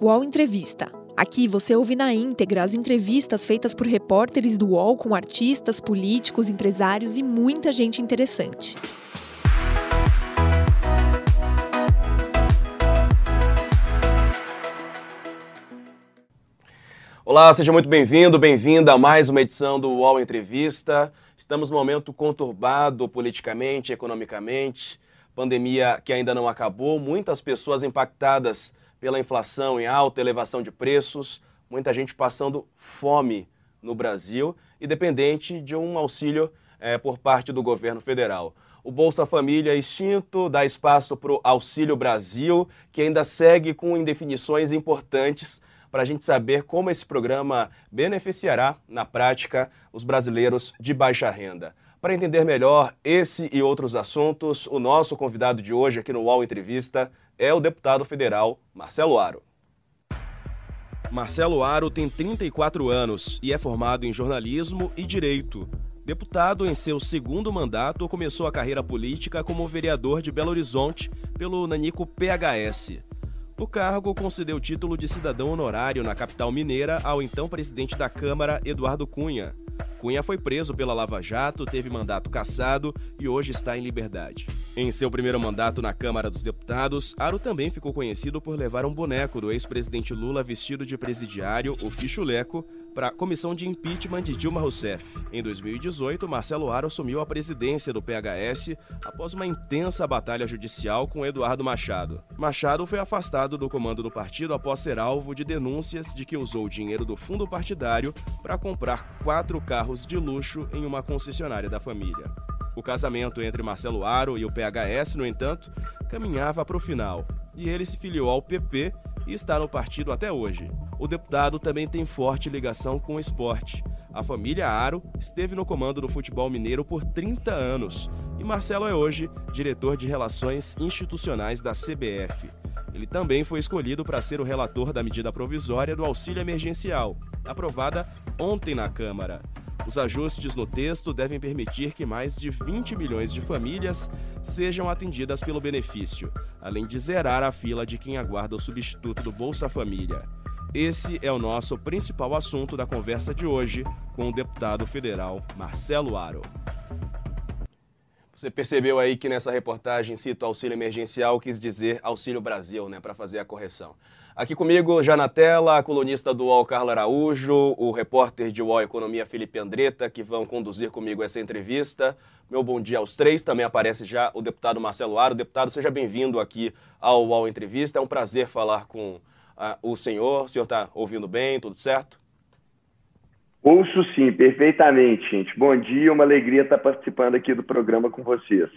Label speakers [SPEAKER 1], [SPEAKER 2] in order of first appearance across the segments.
[SPEAKER 1] UOL Entrevista. Aqui você ouve na íntegra as entrevistas feitas por repórteres do UOL com artistas, políticos, empresários e muita gente interessante.
[SPEAKER 2] Olá, seja muito bem-vindo, bem-vinda a mais uma edição do UOL Entrevista. Estamos num momento conturbado politicamente, economicamente, pandemia que ainda não acabou, muitas pessoas impactadas pela inflação em alta, elevação de preços, muita gente passando fome no Brasil e dependente de um auxílio é, por parte do governo federal. O Bolsa Família extinto dá espaço para o Auxílio Brasil, que ainda segue com indefinições importantes para a gente saber como esse programa beneficiará, na prática, os brasileiros de baixa renda. Para entender melhor esse e outros assuntos, o nosso convidado de hoje aqui no UOL Entrevista é o deputado federal Marcelo Aro. Marcelo Aro tem 34 anos e é formado em jornalismo e direito. Deputado em seu segundo mandato, começou a carreira política como vereador de Belo Horizonte pelo Nanico PHS. O cargo concedeu o título de cidadão honorário na capital mineira ao então presidente da Câmara, Eduardo Cunha. Cunha foi preso pela Lava Jato, teve mandato cassado e hoje está em liberdade. Em seu primeiro mandato na Câmara dos Deputados, Aro também ficou conhecido por levar um boneco do ex-presidente Lula vestido de presidiário, o Pichuleco, para a comissão de impeachment de Dilma Rousseff. Em 2018, Marcelo Aro assumiu a presidência do PHS após uma intensa batalha judicial com Eduardo Machado. Machado foi afastado do comando do partido após ser alvo de denúncias de que usou o dinheiro do fundo partidário para comprar quatro carros de luxo em uma concessionária da família. O casamento entre Marcelo Aro e o PHS, no entanto, caminhava para o final e ele se filiou ao PP e está no partido até hoje. O deputado também tem forte ligação com o esporte. A família Aro esteve no comando do futebol mineiro por 30 anos e Marcelo é hoje diretor de Relações Institucionais da CBF. Ele também foi escolhido para ser o relator da medida provisória do auxílio emergencial, aprovada ontem na Câmara. Os ajustes no texto devem permitir que mais de 20 milhões de famílias sejam atendidas pelo benefício, além de zerar a fila de quem aguarda o substituto do Bolsa Família. Esse é o nosso principal assunto da conversa de hoje com o deputado federal Marcelo Aro. Você percebeu aí que nessa reportagem cito auxílio emergencial, quis dizer Auxílio Brasil, né, para fazer a correção. Aqui comigo, já na tela, a colunista do UOL Carla Araújo, o repórter de UOL Economia Felipe Andretta, que vão conduzir comigo essa entrevista. Meu bom dia aos três. Também aparece já o deputado Marcelo Aro. Deputado, seja bem-vindo aqui ao UOL Entrevista. É um prazer falar com uh, o senhor. O senhor está ouvindo bem? Tudo certo?
[SPEAKER 3] Ouço sim, perfeitamente, gente. Bom dia, uma alegria estar participando aqui do programa com vocês.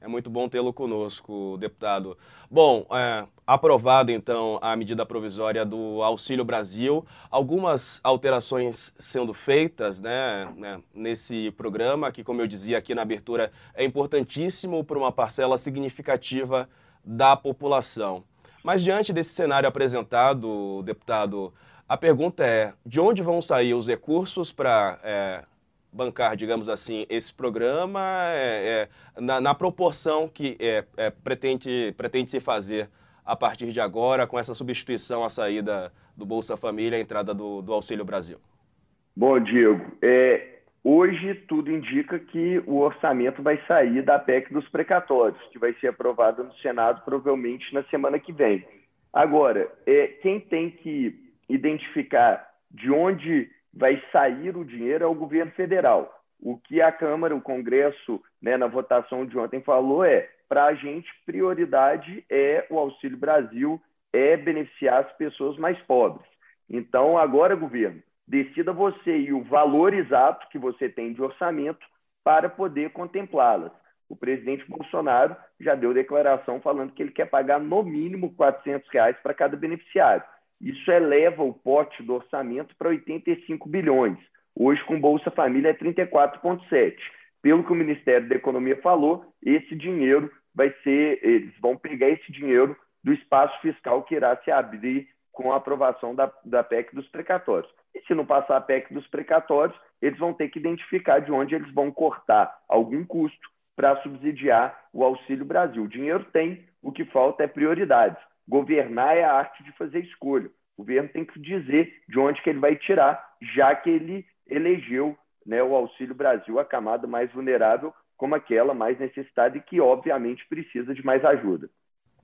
[SPEAKER 2] É muito bom tê-lo conosco, deputado. Bom, é, aprovado então a medida provisória do Auxílio Brasil, algumas alterações sendo feitas né, né, nesse programa, que, como eu dizia aqui na abertura, é importantíssimo para uma parcela significativa da população. Mas diante desse cenário apresentado, deputado, a pergunta é: de onde vão sair os recursos para é, bancar, digamos assim, esse programa é, é, na, na, proporção que é, é, pretende, pretende se fazer a partir de agora, com essa substituição à saída do Bolsa Família, a entrada do, do Auxílio Brasil?
[SPEAKER 3] Bom, Diego, é, hoje tudo indica que o orçamento vai sair da PEC dos precatórios, que vai ser aprovada no Senado provavelmente na semana que vem. Agora, é, quem tem que identificar de onde vai sair o dinheiro é o governo federal. O que a Câmara, o Congresso, né, na votação de ontem falou é, para a gente, prioridade é o Auxílio Brasil, é beneficiar as pessoas mais pobres. Então, agora, governo, decida você e o valor exato que você tem de orçamento para poder contemplá-las. O presidente Bolsonaro já deu declaração falando que ele quer pagar no mínimo R$ reais para cada beneficiário. Isso eleva o pote do orçamento para 85 bilhões. Hoje, com Bolsa Família, é 34,7. Pelo que o Ministério da Economia falou, esse dinheiro vai ser, eles vão pegar esse dinheiro do espaço fiscal que irá se abrir com a aprovação da, da PEC dos precatórios. E se não passar a PEC dos precatórios, eles vão ter que identificar de onde eles vão cortar algum custo para subsidiar o Auxílio Brasil. O dinheiro tem, o que falta é prioridades. Governar é a arte de fazer escolha. O governo tem que dizer de onde que ele vai tirar, já que ele elegeu né, o Auxílio Brasil, a camada mais vulnerável, como aquela mais necessitada e que, obviamente, precisa de mais ajuda.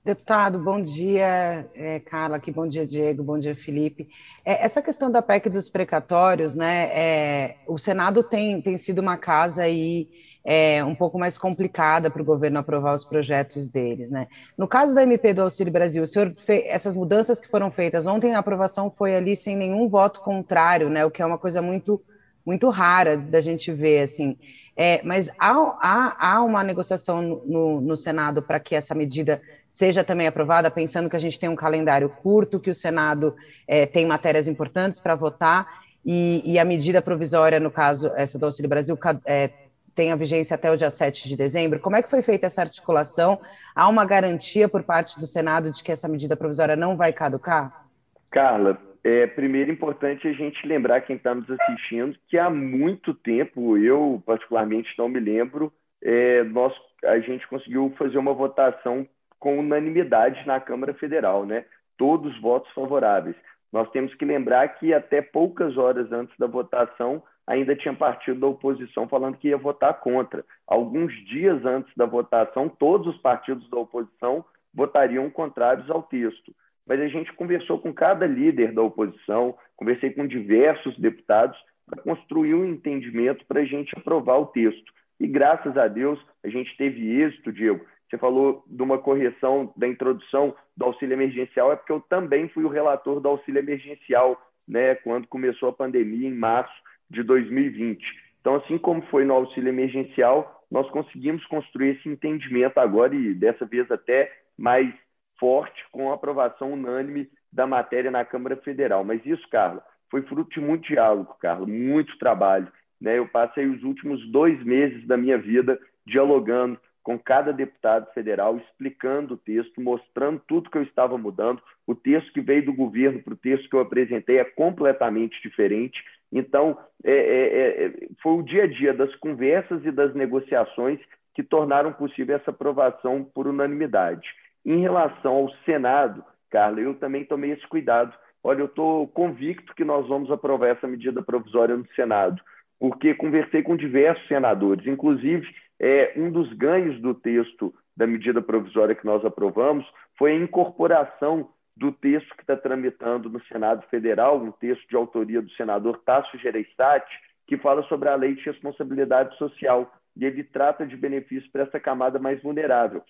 [SPEAKER 4] Deputado, bom dia, é, Carla, aqui, bom dia, Diego, bom dia, Felipe. É, essa questão da PEC dos precatórios, né, é, o Senado tem, tem sido uma casa aí é, um pouco mais complicada para o governo aprovar os projetos deles, né. No caso da MP do Auxílio Brasil, o senhor essas mudanças que foram feitas, ontem a aprovação foi ali sem nenhum voto contrário, né, o que é uma coisa muito, muito rara da gente ver, assim. É, mas há, há, há, uma negociação no, no Senado para que essa medida seja também aprovada, pensando que a gente tem um calendário curto, que o Senado é, tem matérias importantes para votar, e, e, a medida provisória, no caso, essa do Auxílio Brasil, é, tem a vigência até o dia 7 de dezembro. Como é que foi feita essa articulação? Há uma garantia por parte do Senado de que essa medida provisória não vai caducar?
[SPEAKER 3] Carla, é, primeiro, importante a gente lembrar quem está nos assistindo que há muito tempo, eu particularmente não me lembro, é, nós, a gente conseguiu fazer uma votação com unanimidade na Câmara Federal, né? Todos votos favoráveis. Nós temos que lembrar que até poucas horas antes da votação ainda tinha partido da oposição falando que ia votar contra. Alguns dias antes da votação, todos os partidos da oposição votariam contrários ao texto mas a gente conversou com cada líder da oposição, conversei com diversos deputados para construir um entendimento para a gente aprovar o texto. E graças a Deus a gente teve êxito, Diego. Você falou de uma correção da introdução do auxílio emergencial, é porque eu também fui o relator do auxílio emergencial, né, quando começou a pandemia, em março de 2020. Então, assim como foi no auxílio emergencial, nós conseguimos construir esse entendimento agora e dessa vez até mais forte com a aprovação unânime da matéria na Câmara Federal. Mas isso, Carla, foi fruto de muito diálogo, Carla, muito trabalho. Né? Eu passei os últimos dois meses da minha vida dialogando com cada deputado federal, explicando o texto, mostrando tudo que eu estava mudando. O texto que veio do governo para o texto que eu apresentei é completamente diferente. Então, é, é, é, foi o dia a dia das conversas e das negociações que tornaram possível essa aprovação por unanimidade. Em relação ao Senado, Carla, eu também tomei esse cuidado. Olha, eu estou convicto que nós vamos aprovar essa medida provisória no Senado, porque conversei com diversos senadores, inclusive é, um dos ganhos do texto da medida provisória que nós aprovamos foi a incorporação do texto que está tramitando no Senado Federal, um texto de autoria do senador Tasso Gereissati, que fala sobre a lei de responsabilidade social, e ele trata de benefícios para essa camada mais vulnerável.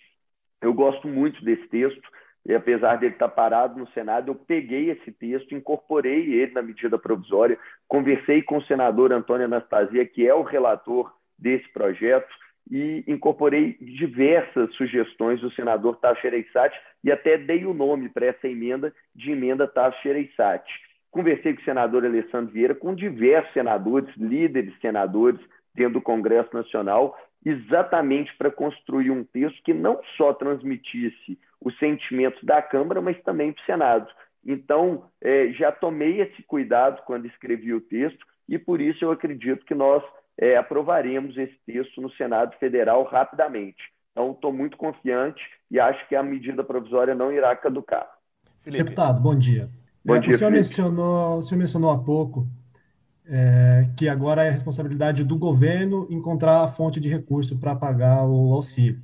[SPEAKER 3] Eu gosto muito desse texto, e apesar dele estar parado no Senado, eu peguei esse texto, incorporei ele na medida provisória, conversei com o senador Antônio Anastasia, que é o relator desse projeto, e incorporei diversas sugestões do senador Tasso Reissati e até dei o nome para essa emenda de emenda Tasso Reissati. Conversei com o senador Alessandro Vieira, com diversos senadores, líderes senadores dentro do Congresso Nacional, exatamente para construir um texto que não só transmitisse os sentimentos da Câmara, mas também para o Senado. Então, é, já tomei esse cuidado quando escrevi o texto e por isso eu acredito que nós é, aprovaremos esse texto no Senado Federal rapidamente. Então, estou muito confiante e acho que a medida provisória não irá caducar.
[SPEAKER 5] Felipe. Deputado, bom dia.
[SPEAKER 3] Bom é, dia,
[SPEAKER 5] o, senhor mencionou, o senhor mencionou há pouco é, que agora é responsabilidade do governo encontrar a fonte de recurso para pagar o auxílio.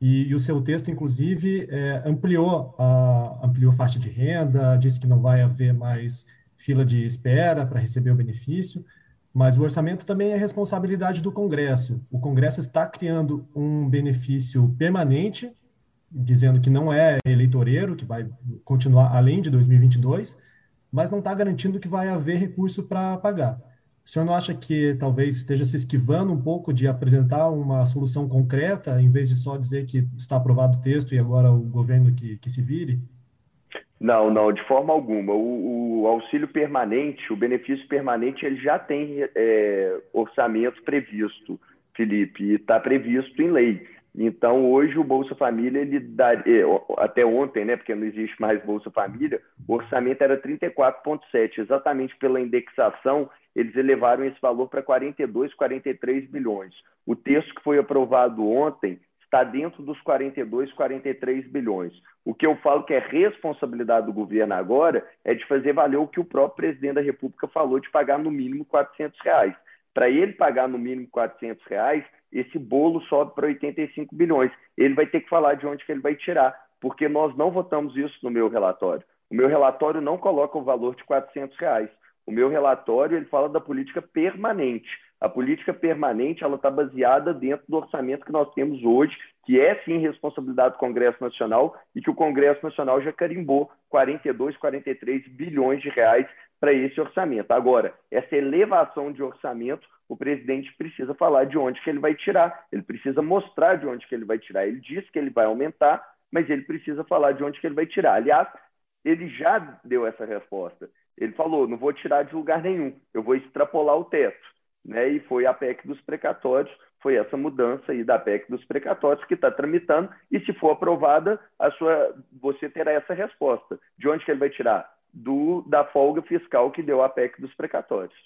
[SPEAKER 5] E, e, o seu texto, inclusive, é, ampliou a ampliou a faixa de renda, disse que não vai haver mais fila de espera para receber o benefício, mas o orçamento também é responsabilidade do Congresso. O Congresso está criando um benefício permanente, dizendo que não é eleitoreiro, que vai continuar além de 2022, mas não está garantindo que vai haver recurso para pagar. O senhor não acha que talvez esteja se esquivando um pouco de apresentar uma solução concreta, em vez de só dizer que está aprovado o texto e agora o governo que, que se vire?
[SPEAKER 3] Não, não, de forma alguma. O, o auxílio permanente, o benefício permanente, ele já tem é, orçamento previsto, Felipe, e está previsto em lei. Então, hoje o Bolsa Família, ele dá, é, até ontem, né, porque não existe mais Bolsa Família, o orçamento era 34,7. Exatamente pela indexação, eles elevaram esse valor para 42, 43 bilhões. O texto que foi aprovado ontem está dentro dos 42, 43 bilhões. O que eu falo que é responsabilidade do governo agora é de fazer valer o que o próprio presidente da República falou de pagar no mínimo 400 reais. Para ele pagar no mínimo 400 reais, esse bolo sobe para 85 bilhões. Ele vai ter que falar de onde que ele vai tirar, porque nós não votamos isso no meu relatório. O meu relatório não coloca o valor de 400 reais. O meu relatório ele fala da política permanente. A política permanente ela está baseada dentro do orçamento que nós temos hoje, que é sim responsabilidade do Congresso Nacional e que o Congresso Nacional já carimbou 42, 43 bilhões de reais para esse orçamento. Agora, essa elevação de orçamento, o presidente precisa falar de onde que ele vai tirar, ele precisa mostrar de onde que ele vai tirar. Ele diz que ele vai aumentar, mas ele precisa falar de onde que ele vai tirar. Aliás, ele já deu essa resposta. Ele falou: não vou tirar de lugar nenhum, eu vou extrapolar o teto. Né? E foi a PEC dos precatórios, foi essa mudança aí da PEC dos precatórios que está tramitando, e se for aprovada, a sua, você terá essa resposta. De onde que ele vai tirar? Do, da folga fiscal que deu a PEC dos precatórios.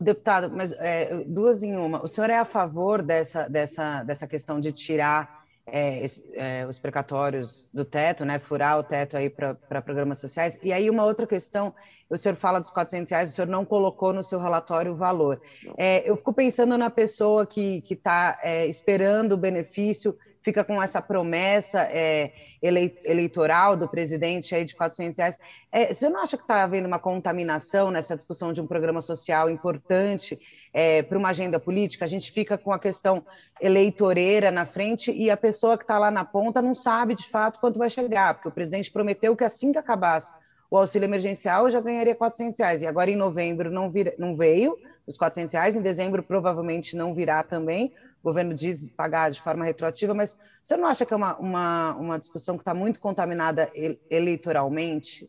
[SPEAKER 4] Deputado, mas é, duas em uma. O senhor é a favor dessa, dessa, dessa questão de tirar é, é, os precatórios do teto, né, furar o teto aí para programas sociais. E aí uma outra questão, o senhor fala dos 400 reais, o senhor não colocou no seu relatório o valor. É, eu fico pensando na pessoa que está é, esperando o benefício fica com essa promessa é, eleitoral do presidente aí de 400 reais. É, você não acha que está havendo uma contaminação nessa discussão de um programa social importante é, para uma agenda política? A gente fica com a questão eleitoreira na frente e a pessoa que está lá na ponta não sabe de fato quanto vai chegar, porque o presidente prometeu que assim que acabasse o auxílio emergencial já ganharia 400 reais, e agora em novembro não, vir, não veio os 400 reais, em dezembro provavelmente não virá também, o governo diz pagar de forma retroativa, mas você não acha que é uma, uma, uma discussão que está muito contaminada eleitoralmente?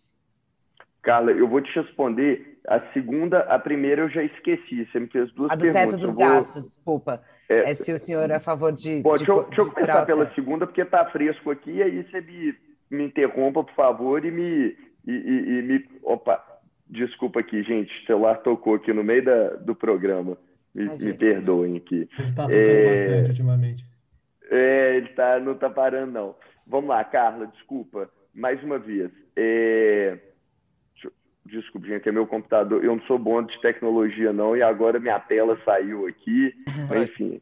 [SPEAKER 3] Carla, eu vou te responder. A segunda, a primeira eu já esqueci. Você me fez duas
[SPEAKER 4] a do
[SPEAKER 3] perguntas.
[SPEAKER 4] teto dos vou... gastos, desculpa. É, é, se o senhor é a favor de.
[SPEAKER 3] Bom,
[SPEAKER 4] de,
[SPEAKER 3] deixa, eu, deixa eu começar pela segunda, porque está fresco aqui, e aí você me, me interrompa, por favor, e me. E, e, e me opa, desculpa aqui, gente. O celular tocou aqui no meio da, do programa. Me, me perdoem aqui.
[SPEAKER 5] Ele está tocando é... bastante ultimamente.
[SPEAKER 3] É, ele tá, não está parando, não. Vamos lá, Carla, desculpa. Mais uma vez. É... Desculpa, gente, é meu computador. Eu não sou bom de tecnologia, não, e agora minha tela saiu aqui. Enfim.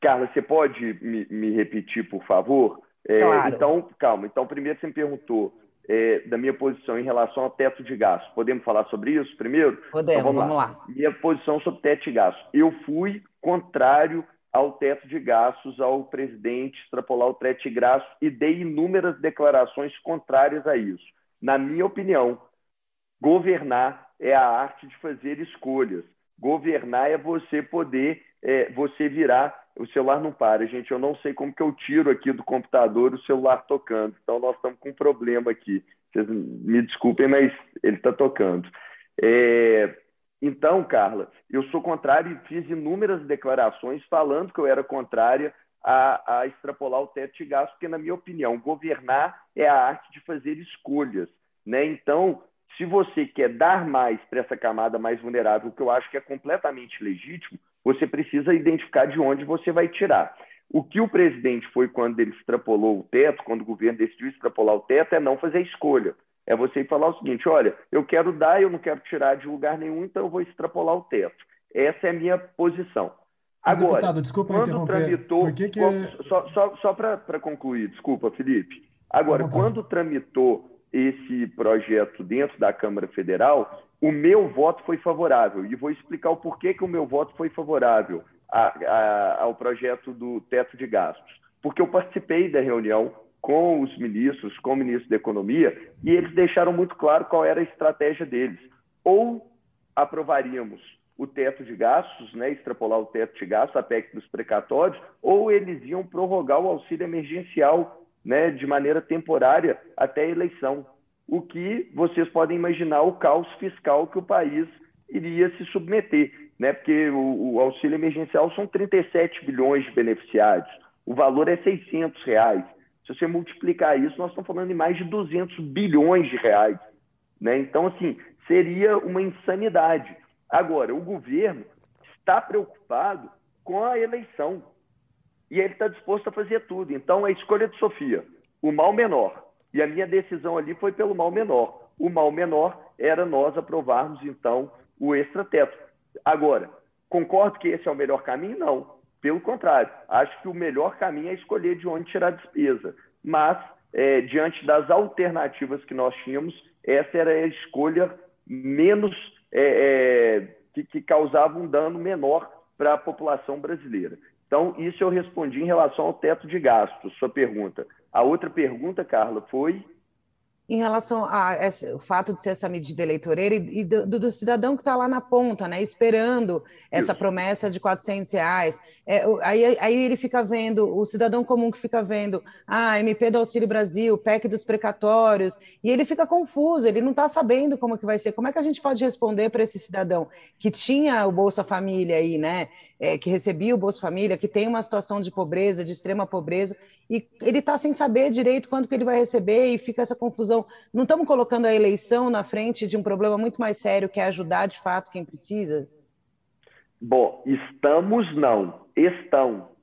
[SPEAKER 3] Carla, você pode me, me repetir, por favor?
[SPEAKER 4] É, claro.
[SPEAKER 3] Então, calma. Então, primeiro você me perguntou é, da minha posição em relação ao teto de gastos. Podemos falar sobre isso primeiro?
[SPEAKER 4] Podemos, então, vamos,
[SPEAKER 3] vamos
[SPEAKER 4] lá.
[SPEAKER 3] lá. Minha posição sobre teto de gastos. Eu fui contrário ao teto de gastos, ao presidente extrapolar o teto de gastos e dei inúmeras declarações contrárias a isso. Na minha opinião, governar é a arte de fazer escolhas. Governar é você poder, é, você virar o celular não para, gente. Eu não sei como que eu tiro aqui do computador o celular tocando. Então nós estamos com um problema aqui. Vocês me desculpem, mas ele está tocando. É... Então, Carla, eu sou contrário e fiz inúmeras declarações falando que eu era contrária a, a extrapolar o teto de gasto, porque, na minha opinião, governar é a arte de fazer escolhas. Né? Então, se você quer dar mais para essa camada mais vulnerável, que eu acho que é completamente legítimo, você precisa identificar de onde você vai tirar. O que o presidente foi quando ele extrapolou o teto, quando o governo decidiu extrapolar o teto, é não fazer escolha. É você falar o seguinte: olha, eu quero dar, eu não quero tirar de lugar nenhum, então eu vou extrapolar o teto. Essa é a minha posição.
[SPEAKER 5] Mas, Agora, deputado, desculpa quando tramitou. Por que que...
[SPEAKER 3] Só, só, só para concluir, desculpa, Felipe. Agora, quando tramitou esse projeto dentro da Câmara Federal, o meu voto foi favorável. E vou explicar o porquê que o meu voto foi favorável a, a, ao projeto do teto de gastos. Porque eu participei da reunião com os ministros, com o ministro da Economia, e eles deixaram muito claro qual era a estratégia deles. Ou aprovaríamos o teto de gastos, né, extrapolar o teto de gastos, a PEC dos precatórios, ou eles iam prorrogar o auxílio emergencial né, de maneira temporária até a eleição o que vocês podem imaginar o caos fiscal que o país iria se submeter, né? Porque o, o auxílio emergencial são 37 bilhões de beneficiários, o valor é 600 reais. Se você multiplicar isso, nós estamos falando de mais de 200 bilhões de reais, né? Então, assim, seria uma insanidade. Agora, o governo está preocupado com a eleição. E ele está disposto a fazer tudo. Então, a escolha de Sofia, o mal menor. E a minha decisão ali foi pelo mal menor. O mal menor era nós aprovarmos, então, o extrateto. Agora, concordo que esse é o melhor caminho? Não. Pelo contrário, acho que o melhor caminho é escolher de onde tirar a despesa. Mas, é, diante das alternativas que nós tínhamos, essa era a escolha menos é, é, que, que causava um dano menor para a população brasileira. Então, isso eu respondi em relação ao teto de gastos, sua pergunta. A outra pergunta, Carla, foi
[SPEAKER 4] em relação ao fato de ser essa medida eleitoreira e, e do, do, cidadão que está lá na ponta, né, esperando essa Isso. promessa de 400 reais. É, aí, aí, ele fica vendo, o cidadão comum que fica vendo, ah, MP do Auxílio Brasil, PEC dos precatórios, e ele fica confuso, ele não está sabendo como que vai ser. Como é que a gente pode responder para esse cidadão que tinha o Bolsa Família aí, né, é, que recebia o Bolsa Família, que tem uma situação de pobreza, de extrema pobreza, e ele está sem saber direito quanto que ele vai receber e fica essa confusão. Não estamos colocando a eleição na frente de um problema muito mais sério, que é ajudar de fato quem precisa?
[SPEAKER 3] Bom, estamos não, estão.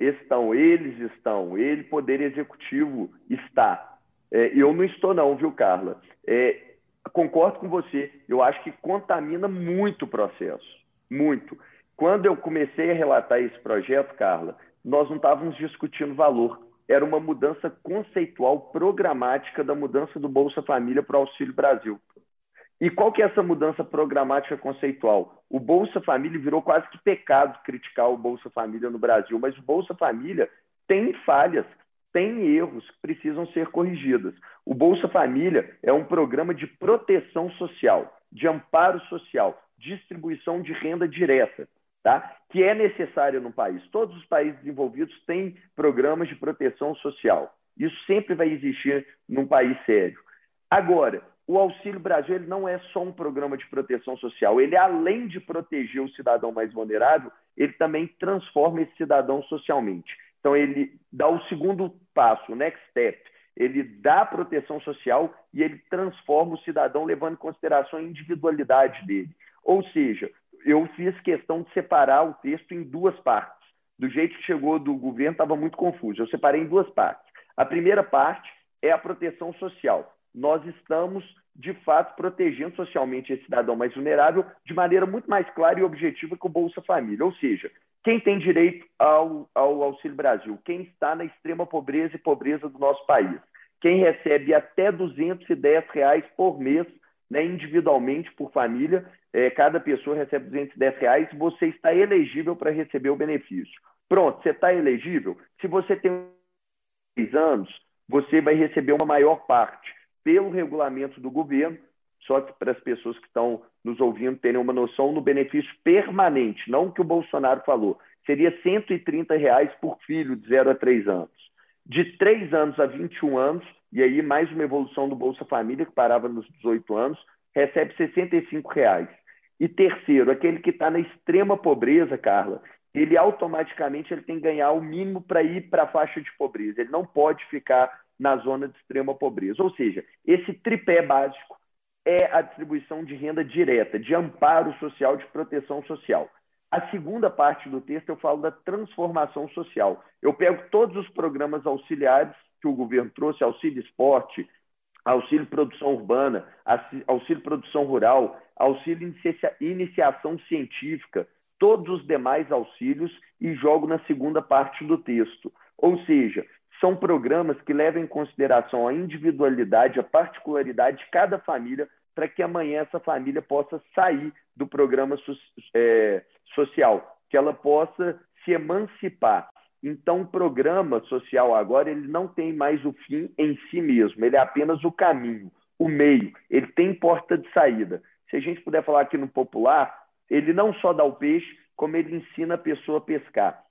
[SPEAKER 3] Estão, eles estão, ele, Poder Executivo, está. É, eu não estou não, viu, Carla? É, concordo com você, eu acho que contamina muito o processo, muito. Quando eu comecei a relatar esse projeto, Carla, nós não estávamos discutindo valor. Era uma mudança conceitual programática da mudança do Bolsa Família para o Auxílio Brasil. E qual que é essa mudança programática conceitual? O Bolsa Família virou quase que pecado criticar o Bolsa Família no Brasil, mas o Bolsa Família tem falhas, tem erros que precisam ser corrigidos. O Bolsa Família é um programa de proteção social, de amparo social, distribuição de renda direta tá? que é necessária no país. Todos os países desenvolvidos têm programas de proteção social. Isso sempre vai existir num país sério. Agora, o Auxílio Brasil ele não é só um programa de proteção social. Ele, além de proteger o cidadão mais vulnerável, ele também transforma esse cidadão socialmente. Então, ele dá o segundo passo, o next step. Ele dá proteção social e ele transforma o cidadão levando em consideração a individualidade dele. Ou seja, eu fiz questão de separar o texto em duas partes. Do jeito que chegou do governo, estava muito confuso. Eu separei em duas partes. A primeira parte é a proteção social. Nós estamos, de fato, protegendo socialmente esse cidadão mais vulnerável de maneira muito mais clara e objetiva que o Bolsa Família. Ou seja, quem tem direito ao, ao Auxílio Brasil, quem está na extrema pobreza e pobreza do nosso país, quem recebe até 210 reais por mês né, individualmente por família, é, cada pessoa recebe 210 reais, você está elegível para receber o benefício. Pronto, você está elegível. Se você tem seis anos, você vai receber uma maior parte pelo regulamento do governo, só que para as pessoas que estão nos ouvindo terem uma noção, no benefício permanente, não o que o Bolsonaro falou, seria 130 reais por filho de 0 a 3 anos. De 3 anos a 21 anos, e aí mais uma evolução do Bolsa Família, que parava nos 18 anos, recebe 65 reais. E terceiro, aquele que está na extrema pobreza, Carla, ele automaticamente ele tem que ganhar o mínimo para ir para a faixa de pobreza. Ele não pode ficar na zona de extrema pobreza. Ou seja, esse tripé básico é a distribuição de renda direta, de amparo social, de proteção social. A segunda parte do texto eu falo da transformação social. Eu pego todos os programas auxiliares que o governo trouxe, auxílio esporte, auxílio produção urbana, auxílio produção rural, auxílio iniciação científica, todos os demais auxílios e jogo na segunda parte do texto. Ou seja, são programas que levam em consideração a individualidade, a particularidade de cada família, para que amanhã essa família possa sair do programa é, social, que ela possa se emancipar. Então, o programa social agora ele não tem mais o fim em si mesmo, ele é apenas o caminho, o meio, ele tem porta de saída. Se a gente puder falar aqui no popular, ele não só dá o peixe, como ele ensina a pessoa a pescar.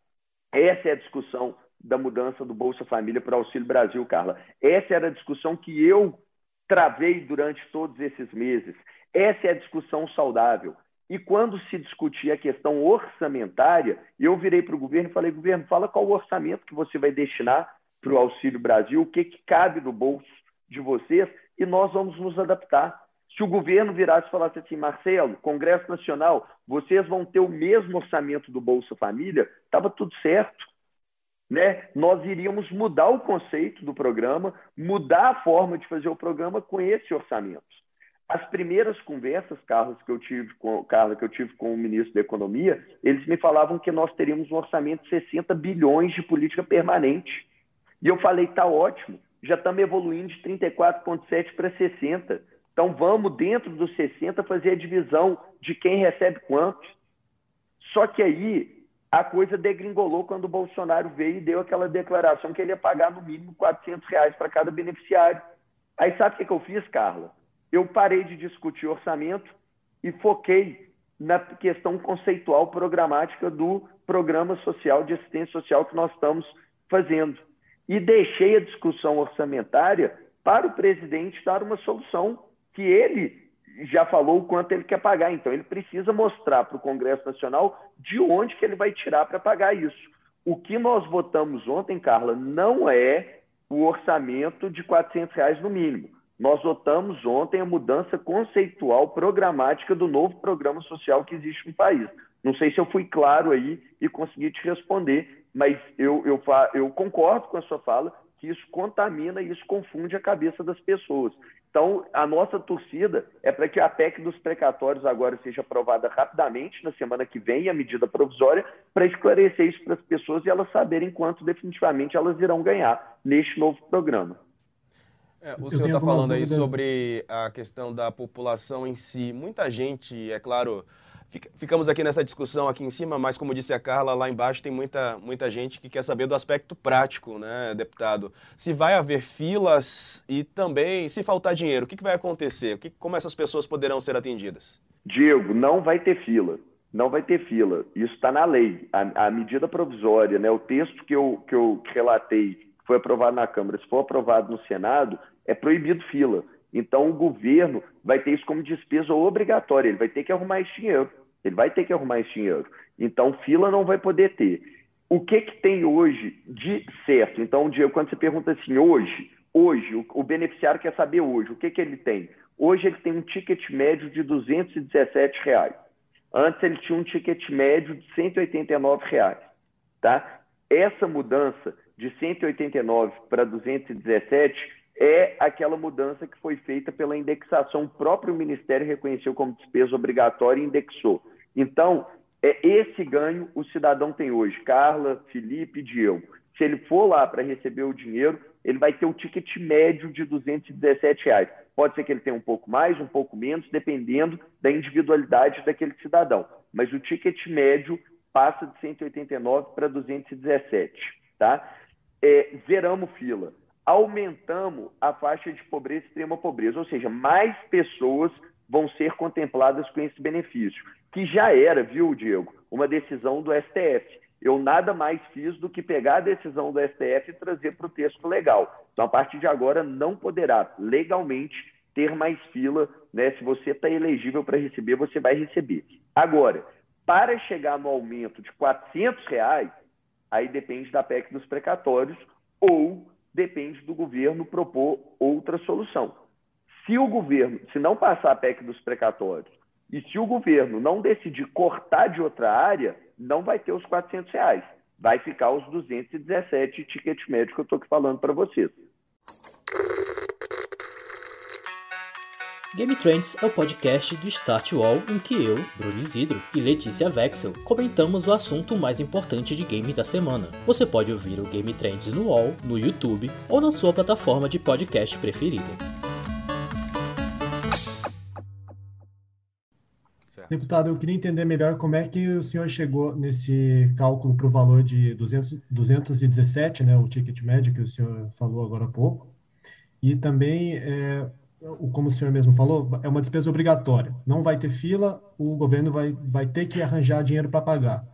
[SPEAKER 3] Essa é a discussão da mudança do Bolsa Família para o Auxílio Brasil, Carla. Essa era a discussão que eu travei durante todos esses meses. Essa é a discussão saudável. E quando se discutia a questão orçamentária, eu virei para o governo e falei: governo, fala qual o orçamento que você vai destinar para o Auxílio Brasil, o que, que cabe no bolso de vocês, e nós vamos nos adaptar. Se o governo virasse e falasse assim, Marcelo, Congresso Nacional, vocês vão ter o mesmo orçamento do Bolsa Família, estava tudo certo. né, nós iríamos mudar o conceito do programa, mudar a forma de fazer o programa com esse orçamento. As primeiras conversas, Carlos, que eu tive com, Carla, que eu tive com o ministro da Economia, eles me falavam que nós teríamos um orçamento de 60 bilhões de política permanente. E eu falei, tá ótimo, já estamos evoluindo de 34,7 para 60. Então vamos, dentro dos 60, fazer a divisão de quem recebe quanto. Só que aí a coisa degringolou quando o Bolsonaro veio e deu aquela declaração que ele ia pagar no mínimo 400 reais para cada beneficiário. Aí sabe o que, que eu fiz, Carla? Eu parei de discutir orçamento e foquei na questão conceitual programática do programa social de assistência social que nós estamos fazendo. E deixei a discussão orçamentária para o presidente dar uma solução que ele já falou o quanto ele quer pagar. Então, ele precisa mostrar para o Congresso Nacional de onde que ele vai tirar para pagar isso. O que nós votamos ontem, Carla, não é o orçamento de 400 reais no mínimo nós votamos ontem a mudança conceitual programática do novo programa social que existe no país. Não sei se eu fui claro aí e consegui te responder, mas eu, eu, eu concordo com a sua fala que isso contamina e isso confunde a cabeça das pessoas. Então, a nossa torcida é para que a PEC dos precatórios agora seja aprovada rapidamente, na semana que vem, a medida provisória, para esclarecer isso para as pessoas e elas saberem quanto definitivamente elas irão ganhar neste novo programa.
[SPEAKER 2] É, o senhor está falando aí sobre a questão da população em si. Muita gente, é claro, ficamos aqui nessa discussão aqui em cima, mas como disse a Carla, lá embaixo tem muita, muita gente que quer saber do aspecto prático, né, deputado? Se vai haver filas e também, se faltar dinheiro, o que, que vai acontecer? O que, como essas pessoas poderão ser atendidas?
[SPEAKER 3] Diego, não vai ter fila. Não vai ter fila. Isso está na lei. A, a, medida provisória, né, o texto que eu, que eu relatei foi aprovado na Câmara, se for aprovado no Senado, é proibido fila. Então, o governo vai ter isso como despesa obrigatória, ele vai ter que arrumar esse dinheiro. Ele vai ter que arrumar esse dinheiro. Então, fila não vai poder ter. O que, que tem hoje de certo? Então, Diego, quando você pergunta assim, hoje, hoje, o, o beneficiário quer saber hoje, o que, que ele tem? Hoje ele tem um ticket médio de 217 reais. Antes ele tinha um ticket médio de 189 reais. Tá? Essa mudança de 189 para 217 é aquela mudança que foi feita pela indexação. O próprio Ministério reconheceu como despesa obrigatória e indexou. Então, é esse ganho o cidadão tem hoje. Carla, Felipe, Diego. Se ele for lá para receber o dinheiro, ele vai ter o ticket médio de 217 reais. Pode ser que ele tenha um pouco mais, um pouco menos, dependendo da individualidade daquele cidadão. Mas o ticket médio passa de 189 para 217. Tá? É, zeramos fila aumentamos a faixa de pobreza e extrema pobreza, ou seja, mais pessoas vão ser contempladas com esse benefício, que já era, viu, Diego, uma decisão do STF. Eu nada mais fiz do que pegar a decisão do STF e trazer para o texto legal. Então, a partir de agora, não poderá legalmente ter mais fila. Né? Se você está elegível para receber, você vai receber. Agora, para chegar no aumento de R$ reais, aí depende da PEC dos precatórios ou depende do governo propor outra solução. Se o governo, se não passar a PEC dos precatórios, e se o governo não decidir cortar de outra área, não vai ter os 400 reais. Vai ficar os 217 ticket médio que eu estou falando para vocês.
[SPEAKER 6] Game Trends é o podcast do Start Wall em que eu, Bruno Isidro e Letícia Vexel comentamos o assunto mais importante de games da semana. Você pode ouvir o Game Trends no Wall, no YouTube ou na sua plataforma de podcast preferida.
[SPEAKER 5] Deputado, eu queria entender melhor como é que o senhor chegou nesse cálculo para o valor de 200, 217, né, o ticket médio que o senhor falou agora há pouco, e também é, como o senhor mesmo falou, é uma despesa obrigatória. Não vai ter fila, o governo vai, vai ter que arranjar dinheiro para pagar.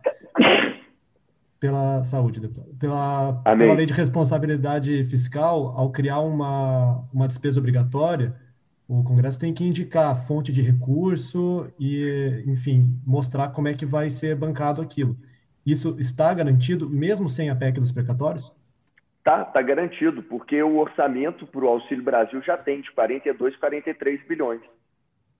[SPEAKER 5] Pela saúde, deputado. Pela, pela lei de responsabilidade fiscal, ao criar uma, uma despesa obrigatória, o Congresso tem que indicar a fonte de recurso e, enfim, mostrar como é que vai ser bancado aquilo. Isso está garantido mesmo sem a PEC dos precatórios?
[SPEAKER 3] Está tá garantido, porque o orçamento para o Auxílio Brasil já tem de 42, 43 bilhões.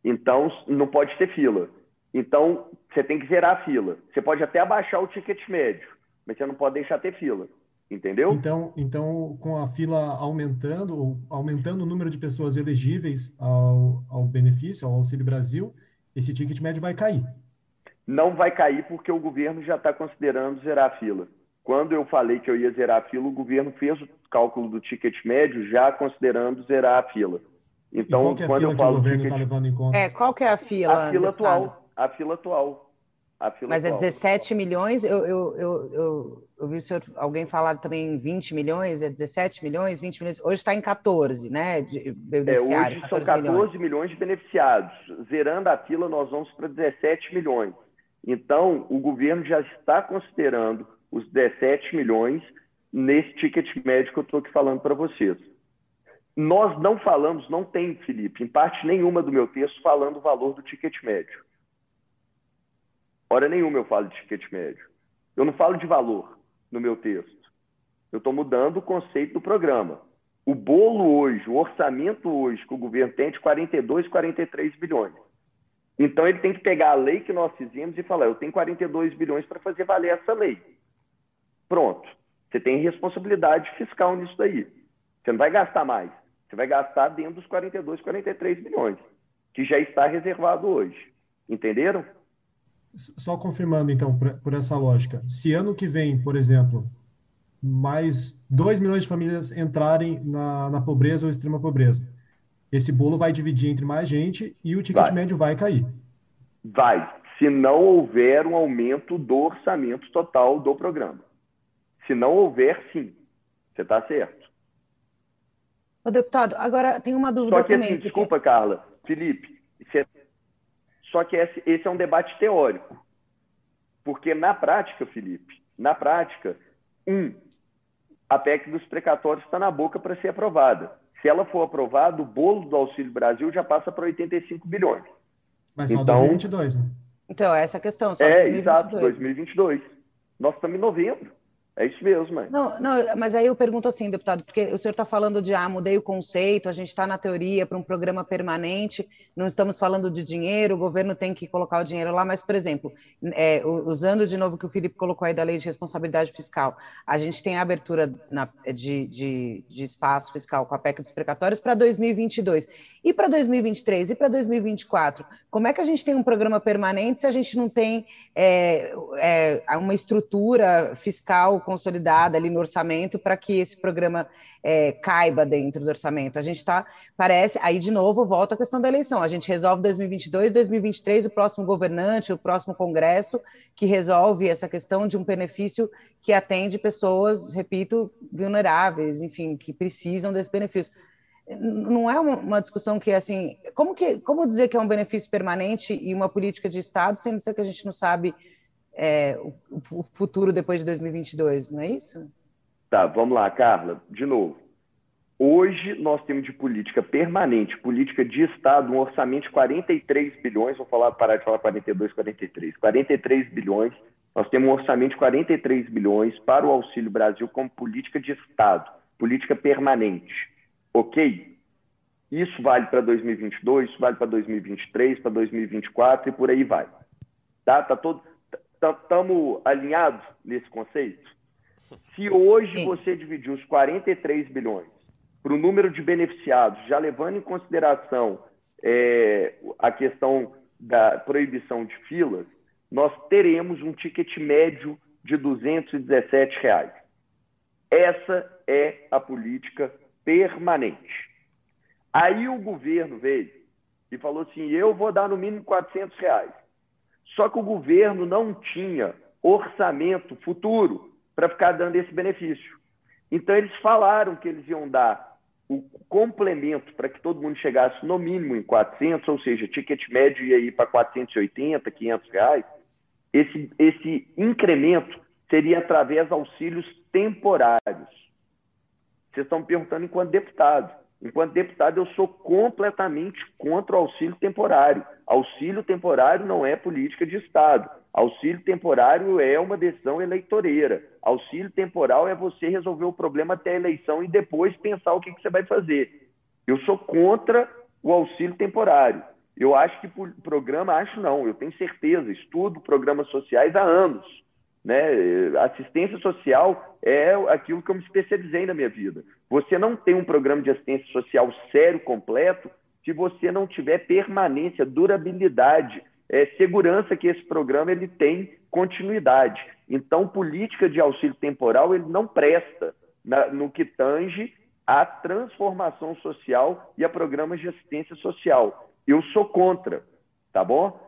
[SPEAKER 3] Então, não pode ter fila. Então, você tem que zerar a fila. Você pode até abaixar o ticket médio, mas você não pode deixar ter fila. Entendeu?
[SPEAKER 5] Então, então, com a fila aumentando, aumentando o número de pessoas elegíveis ao, ao benefício, ao Auxílio Brasil, esse ticket médio vai cair.
[SPEAKER 3] Não vai cair porque o governo já está considerando zerar a fila. Quando eu falei que eu ia zerar a fila, o governo fez o cálculo do ticket médio já considerando zerar a fila.
[SPEAKER 5] Então, qual que é a quando fila eu falo que o governo está levando em conta?
[SPEAKER 4] É, qual que é a fila?
[SPEAKER 3] A fila atual. A fila atual.
[SPEAKER 4] Mas é 17 milhões, eu, eu, eu, eu, eu vi o senhor, alguém falar também 20 milhões, é 17 milhões, 20 milhões, hoje está em 14, né, de
[SPEAKER 3] beneficiários. É, hoje 14 são 14 milhões. milhões de beneficiados, zerando a fila nós vamos para 17 milhões. Então, o governo já está considerando os 17 milhões nesse ticket médio que eu estou aqui falando para vocês. Nós não falamos, não tem, Felipe, em parte nenhuma do meu texto falando o valor do ticket médio. Hora nenhuma eu falo de ticket médio. Eu não falo de valor no meu texto. Eu estou mudando o conceito do programa. O bolo hoje, o orçamento hoje que o governo tem é de 42, 43 bilhões. Então ele tem que pegar a lei que nós fizemos e falar: eu tenho 42 bilhões para fazer valer essa lei. Pronto. Você tem responsabilidade fiscal nisso daí. Você não vai gastar mais. Você vai gastar dentro dos 42, 43 bilhões, que já está reservado hoje. Entenderam?
[SPEAKER 5] Só confirmando, então, por, essa lógica. Se ano que vem, por exemplo, mais 2 milhões de famílias entrarem na, na pobreza ou extrema pobreza, esse bolo vai dividir entre mais gente e o ticket vai. médio vai cair.
[SPEAKER 3] Vai, se não houver um aumento do orçamento total do programa. Se não houver, sim. Você está certo.
[SPEAKER 4] Ô, deputado, agora tem uma dúvida
[SPEAKER 3] Só que,
[SPEAKER 4] também. Assim,
[SPEAKER 3] porque... Desculpa, Carla. Felipe, é só que esse, esse é um debate teórico. Porque na prática, Felipe, na prática, um, a PEC dos precatórios está na boca para ser aprovada. Se ela for aprovada, o bolo do Auxílio Brasil já passa para 85 bilhões.
[SPEAKER 5] Mas só então, 2022, né?
[SPEAKER 4] Então, essa é a questão. Só
[SPEAKER 3] é, 2022. exato, 2022. Nós estamos em novembro. É isso mesmo, mãe.
[SPEAKER 4] Não, não, mas aí eu pergunto assim, deputado, porque o senhor está falando de, ah, mudei o conceito, a gente está na teoria para um programa permanente, não estamos falando de dinheiro, o governo tem que colocar o dinheiro lá, mas, por exemplo, é, usando de novo o que o Felipe colocou aí da lei de responsabilidade fiscal, a gente tem a abertura na, de, de, de, espaço fiscal com a PEC dos precatórios para 2022. E para 2023 e para 2024, como é que a gente tem um programa permanente se a gente não tem é, é, uma estrutura fiscal consolidada ali no orçamento para que esse programa é, caiba dentro do orçamento. A gente está, parece, aí de novo volta a questão da eleição. A gente resolve 2022, 2023, o próximo governante, o próximo Congresso, que resolve essa questão de um benefício que atende pessoas, repito, vulneráveis, enfim, que precisam desse benefício não é uma, discussão que assim, como que como dizer que é um benefício permanente e uma política de Estado, sendo que a gente não sabe é, o, o, futuro depois de 2022, não é isso?
[SPEAKER 3] Tá, vamos lá, Carla. De novo. Hoje nós temos de política permanente, política de Estado, um orçamento de 43 bilhões, vou falar, parar de falar 42, 43, 43 bilhões. Nós temos um orçamento de 43 bilhões para o Auxílio Brasil como política de Estado, política permanente. Ok? Isso vale para 2022, isso vale para 2023, para 2024 e por aí vai. Tá? Tá todo estamos alinhados nesse conceito? Se hoje você dividir os 43 bilhões para o número de beneficiados, já levando em consideração é, a questão da proibição de filas, nós teremos um ticket médio de 217 reais. Essa é a política permanente. Aí o governo veio e falou assim: eu vou dar no mínimo 400 reais. Só que o governo não tinha orçamento futuro para ficar dando esse benefício. Então, eles falaram que eles iam dar o complemento para que todo mundo chegasse no mínimo em 400, ou seja, ticket médio ia ir para 480, 500 reais. Esse, esse incremento seria através de auxílios temporários. Vocês estão me perguntando enquanto deputado. Enquanto deputado, eu sou completamente contra o auxílio temporário. Auxílio temporário não é política de Estado. Auxílio temporário é uma decisão eleitoreira. Auxílio temporal é você resolver o problema até a eleição e depois pensar o que, que você vai fazer. Eu sou contra o auxílio temporário. Eu acho que programa, acho não, eu tenho certeza, estudo programas sociais há anos. Né? Assistência social é aquilo que eu me especializei na minha vida. Você não tem um programa de assistência social sério, completo, se você não tiver permanência, durabilidade, é, segurança que esse programa ele tem continuidade. Então, política de auxílio temporal ele não presta na, no que tange à transformação social e a programas de assistência social. Eu sou contra, tá bom?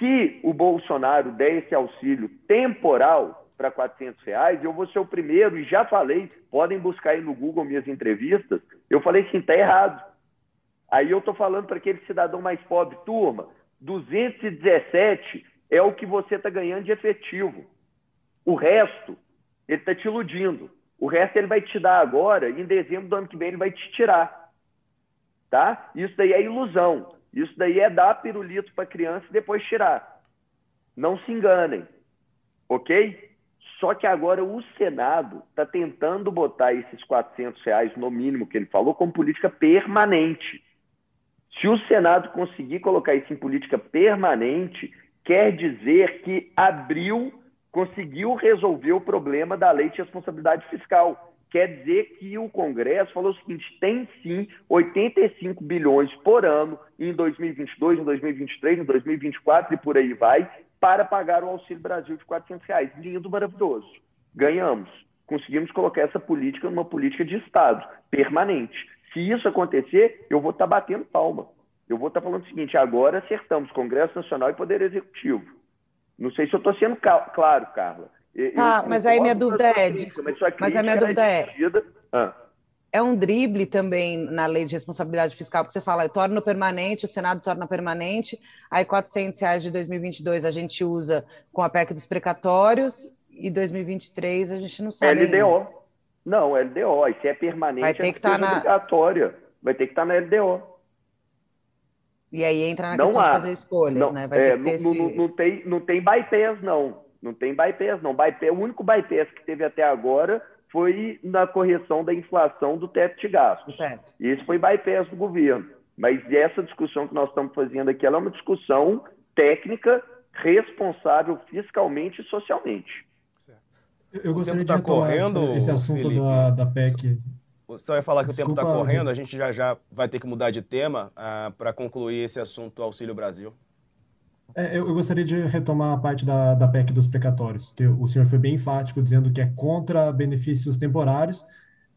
[SPEAKER 3] Se o Bolsonaro der esse auxílio temporal para 400 reais, eu vou ser o primeiro, e já falei, podem buscar aí no Google minhas entrevistas, eu falei sim, está errado. Aí eu estou falando para aquele cidadão mais pobre, turma, 217 é o que você está ganhando de efetivo. O resto, ele está te iludindo. O resto ele vai te dar agora, e em dezembro do ano que vem ele vai te tirar. Tá? Isso daí é ilusão. Isso daí é dar pirulito para criança e depois tirar. Não se enganem. Ok? Só que agora o Senado está tentando botar esses 400 reais, no mínimo que ele falou, como política permanente. Se o Senado conseguir colocar isso em política permanente, quer dizer que abriu, conseguiu resolver o problema da lei de responsabilidade fiscal. Quer dizer que o Congresso falou o seguinte: tem sim 85 bilhões por ano em 2022, em 2023, em 2024 e por aí vai, para pagar o Auxílio Brasil de 400 reais. Lindo, maravilhoso. Ganhamos. Conseguimos colocar essa política numa política de Estado, permanente. Se isso acontecer, eu vou estar tá batendo palma. Eu vou estar tá falando o seguinte: agora acertamos Congresso Nacional e Poder Executivo. Não sei se eu estou sendo claro, Carla.
[SPEAKER 4] Tá, mas aí minha dúvida é. Crítica, mas, mas a minha dúvida é. Ah. É um drible também na lei de responsabilidade fiscal, porque você fala, eu torno permanente, o Senado torna permanente, aí 400 reais de 2022 a gente usa com a PEC dos precatórios, e 2023 a gente não sabe.
[SPEAKER 3] LDO. Ainda. Não, LDO. E se é permanente, vai ter é que estar tá na... obrigatória. Vai ter que estar tá na LDO.
[SPEAKER 4] E aí entra na não questão há. de fazer escolhas,
[SPEAKER 3] não,
[SPEAKER 4] né?
[SPEAKER 3] Vai é, ter esse... não, não, tem, não tem bypass, não. Não tem bypass, não. Bypass, o único bypass que teve até agora foi na correção da inflação do teto de gastos. Certo. E esse foi bypass do governo. Mas essa discussão que nós estamos fazendo aqui, ela é uma discussão técnica, responsável fiscalmente e socialmente.
[SPEAKER 5] Eu gostaria de tá correndo, esse, assunto da, da PEC.
[SPEAKER 2] Você vai falar que Desculpa, o tempo está correndo, a gente já já vai ter que mudar de tema ah, para concluir esse assunto Auxílio Brasil.
[SPEAKER 5] É, eu, eu, gostaria de retomar a parte da, da PEC dos precatórios, o senhor foi bem enfático dizendo que é contra benefícios temporários,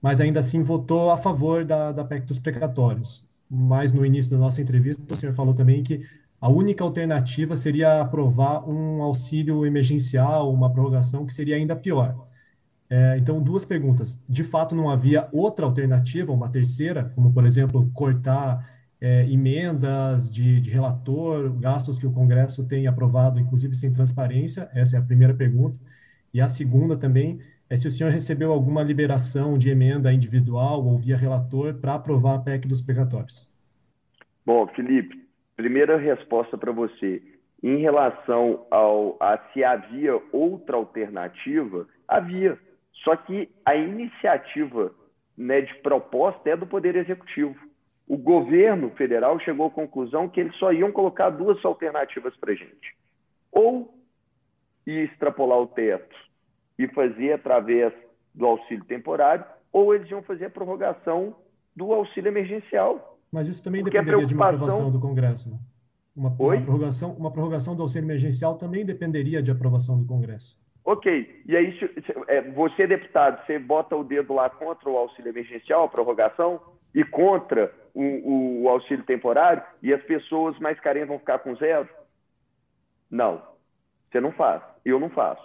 [SPEAKER 5] mas ainda assim votou a favor da, da PEC dos precatórios. Mas no início da nossa entrevista, o senhor falou também que a única alternativa seria aprovar um auxílio emergencial, uma prorrogação, que seria ainda pior. É, então, duas perguntas. De fato, não havia outra alternativa, uma terceira, como, por exemplo, cortar é, emendas de, de, relator, gastos que o Congresso tem aprovado, inclusive sem transparência? Essa é a primeira pergunta. E a segunda também é se o senhor recebeu alguma liberação de emenda individual ou via relator para aprovar a PEC dos precatórios.
[SPEAKER 3] Bom, Felipe, primeira resposta para você. Em relação ao, a se havia outra alternativa, havia. Só que a iniciativa né, de proposta é do Poder Executivo. O governo federal chegou à conclusão que eles só iam colocar duas alternativas para a gente. Ou ia extrapolar o teto e fazer através do auxílio temporário, ou eles iam fazer a prorrogação do auxílio emergencial.
[SPEAKER 5] Mas isso também Porque dependeria preocupação... de uma aprovação do Congresso. Né? Uma, uma, prorrogação, uma prorrogação do auxílio emergencial também dependeria de aprovação do Congresso.
[SPEAKER 3] Ok. E aí, é, você, deputado, você bota o dedo lá contra o auxílio emergencial, a prorrogação, e contra o, o auxílio temporário, e as pessoas mais carentes vão ficar com zero? Não. Você não faz. Eu não faço.